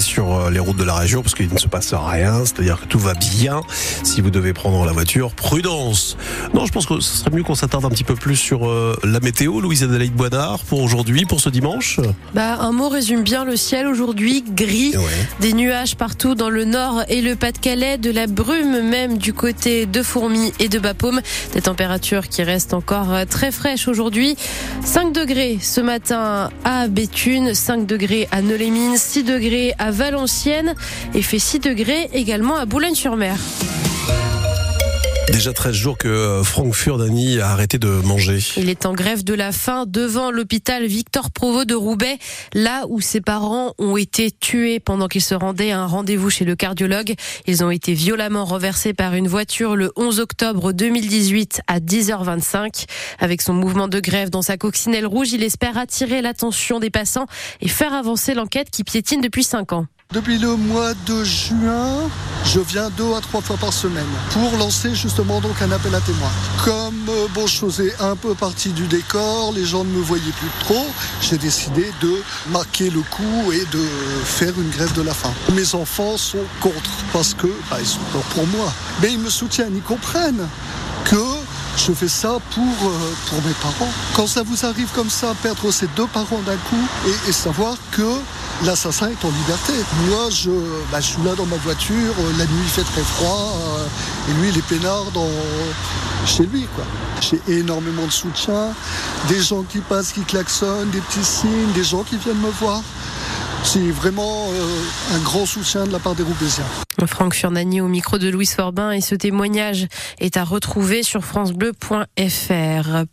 sur euh, les routes de la région parce qu'il ne se passe rien, c'est-à-dire que tout va bien. Si vous devez prendre la voiture, prudence. Non, je pense que ce serait mieux qu'on s'attarde un petit peu plus sur euh, la météo, Louise Adelaide Boinard, pour aujourd'hui, pour ce dimanche. Bah, un mot résume bien le ciel aujourd'hui, gris, Ouais. des nuages partout dans le nord et le Pas-de-Calais, de la brume même du côté de Fourmis et de Bapaume, des températures qui restent encore euh, très fraîches aujourd'hui. 5 degrés ce matin à Béthune, 5 degrés à Neulémine, 6 degrés à Valenciennes et fait 6 degrés également à Boulogne-sur-Mer. Déjà 13 jours que euh, Franck Furdani a arrêté de manger. Il est en grève de la faim devant l'hôpital Victor Provost de Roubaix, là où ses parents ont été tués pendant qu'ils se rendaient à un rendez-vous chez le cardiologue. Ils ont été violemment renversés par une voiture le 11 octobre 2018 à 10h25. Avec son mouvement de grève dans sa coccinelle rouge, il espère attirer l'attention des passants et faire avancer l'enquête qui piétine depuis 5 ans. Depuis le mois de juin, je viens deux à trois fois par semaine pour lancer justement donc un appel à témoins. Comme euh, je faisais un peu partie du décor, les gens ne me voyaient plus trop, j'ai décidé de marquer le coup et de faire une grève de la faim. Mes enfants sont contre parce que bah, ils sont peur pour moi, mais ils me soutiennent, ils comprennent que je fais ça pour, euh, pour mes parents. Quand ça vous arrive comme ça, perdre ses deux parents d'un coup et savoir que l'assassin est en liberté. Moi, je, bah, je suis là dans ma voiture, euh, la nuit fait très froid, euh, et lui il est peinard chez lui. J'ai énormément de soutien, des gens qui passent, qui klaxonnent, des petits signes, des gens qui viennent me voir. C'est vraiment euh, un grand soutien de la part des Roubaisiens. Franck Furnani au micro de Louise Forbin et ce témoignage est à retrouver sur francebleu.fr.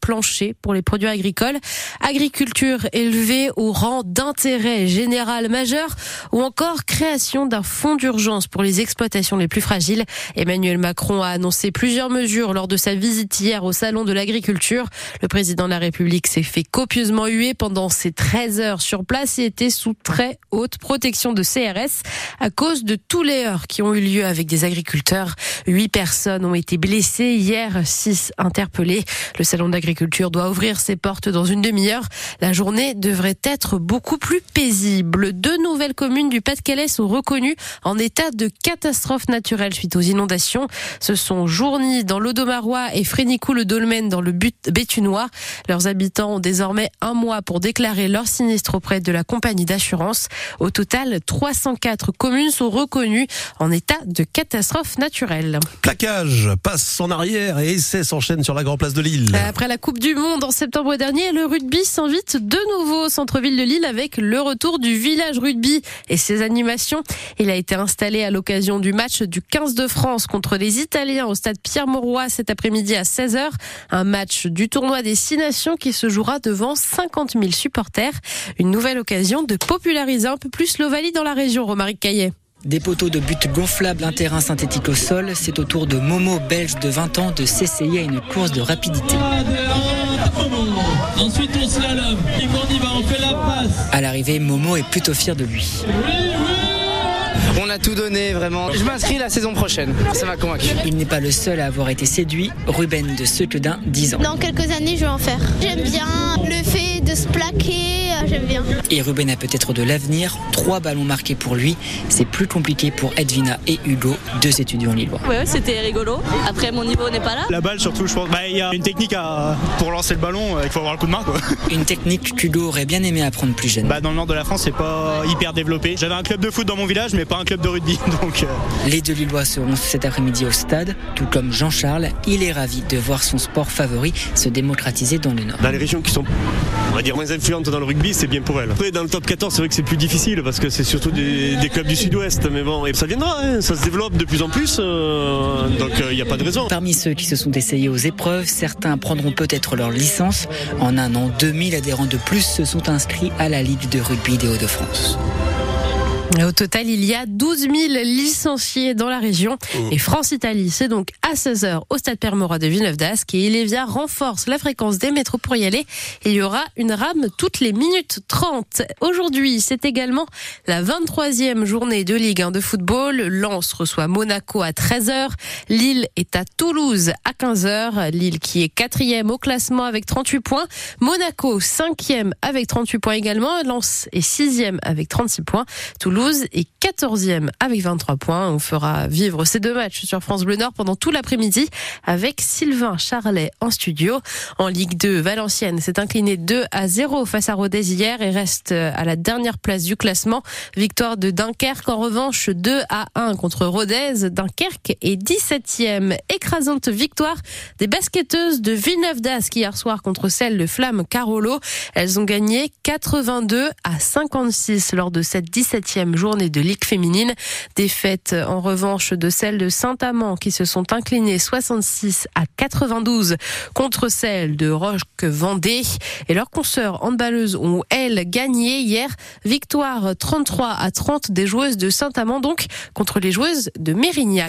Plancher pour les produits agricoles, agriculture élevée au rang d'intérêt général majeur ou encore création d'un fonds d'urgence pour les exploitations les plus fragiles. Emmanuel Macron a annoncé plusieurs mesures lors de sa visite hier au salon de l'agriculture. Le président de la République s'est fait copieusement huer pendant ses 13 heures sur place et était sous très haute protection de CRS à cause de tous les heurts qui ont eu lieu avec des agriculteurs. Huit personnes ont été blessées hier, six interpellées. Le d'agriculture doit ouvrir ses portes dans une demi-heure. La journée devrait être beaucoup plus paisible. Deux nouvelles communes du Pas-de-Calais sont reconnues en état de catastrophe naturelle suite aux inondations. Ce sont Journy dans l'Audomarois et Frénicou-le-Dolmen dans le but béthunois. Leurs habitants ont désormais un mois pour déclarer leur sinistre auprès de la compagnie d'assurance. Au total, 304 communes sont reconnues en état de catastrophe naturelle. Plaquage passe en arrière et essai s'enchaîne sur la grande place de Lille. Après la Coupe du Monde en septembre dernier, le rugby s'invite de nouveau au centre-ville de Lille avec le retour du village rugby et ses animations. Il a été installé à l'occasion du match du 15 de France contre les Italiens au stade Pierre-Mauroy cet après-midi à 16h. Un match du tournoi des Six Nations qui se jouera devant 50 000 supporters. Une nouvelle occasion de populariser un peu plus l'Ovalie dans la région, Romaric Caillet. Des poteaux de but gonflables, un terrain synthétique au sol, c'est au tour de Momo, belge de 20 ans, de s'essayer à une course de rapidité. Ensuite on slalom. Et on y va, on fait la passe. À l'arrivée, Momo est plutôt fier de lui. On a tout donné vraiment. Je m'inscris la saison prochaine. Ça m'a convaincu. Il n'est pas le seul à avoir été séduit. Ruben de Secludin, 10 ans. Dans quelques années, je vais en faire. J'aime bien le fait de se plaquer, j'aime bien. Et Ruben a peut-être de l'avenir. Trois ballons marqués pour lui. C'est plus compliqué pour Edwina et Hugo, deux étudiants lillois. Ouais, c'était rigolo. Après, mon niveau n'est pas là. La balle surtout, je pense. Bah, il y a une technique à, pour lancer le ballon, euh, il faut avoir le coup de main quoi. Une technique qu'Hugo aurait bien aimé apprendre plus jeune. Bah, dans le nord de la France, c'est pas hyper développé. J'avais un club de foot dans mon village, mais pas un club de rugby. Donc, euh, Les deux Lillois seront cet après-midi au stade, tout comme Jean-Charles. Il est ravi de voir son sport favori se démocratiser dans le Nord. Dans les régions qui sont, on va dire, moins influentes dans le rugby, c'est bien pour elles. Après, dans le top 14, c'est vrai que c'est plus difficile parce que c'est surtout des, des clubs du sud-ouest. Mais bon, et ça viendra, hein, ça se développe de plus en plus. euh, donc, il n'y a pas de raison. Parmi ceux qui se sont essayés aux épreuves, certains prendront peut-être leur licence. En un an, 2000 adhérents de plus se sont inscrits à la Ligue de rugby des Hauts-de-France. Au total, il y a 12 000 licenciés dans la région. Et France-Italie, c'est donc à 16h au stade Permora de Villeneuve d'Ascq. Et Elévia renforce la fréquence des métros pour y aller. Et il y aura une rame toutes les minutes 30. Aujourd'hui, c'est également la 23e journée de Ligue 1 de football. Lens reçoit Monaco à 13h. Lille est à Toulouse à 15h. Lille qui est quatrième au classement avec 38 points. Monaco, cinquième avec 38 points également. Lens est sixième avec 36 points. Toulouse Toulouse est 14e avec 23 points. On fera vivre ces deux matchs sur France Bleu Nord pendant tout l'après-midi avec Sylvain Charlet en studio. En Ligue 2, Valenciennes s'est incliné 2 à 0 face à Rodez hier et reste à la dernière place du classement. Victoire de Dunkerque en revanche 2 à 1 contre Rodez. Dunkerque est 17e. Écrasante victoire des basketteuses de Villeneuve d'Ascq hier soir contre celle de Flamme Carolo. Elles ont gagné 82 à 56 lors de cette 17e journée de Ligue féminine. Défaite en revanche de celle de Saint-Amand qui se sont inclinées 66 à 92 contre celle de Roche-Vendée. Et leurs consoeurs handballeuses ont, elles, gagné hier. Victoire 33 à 30 des joueuses de Saint-Amand, donc, contre les joueuses de Mérignac.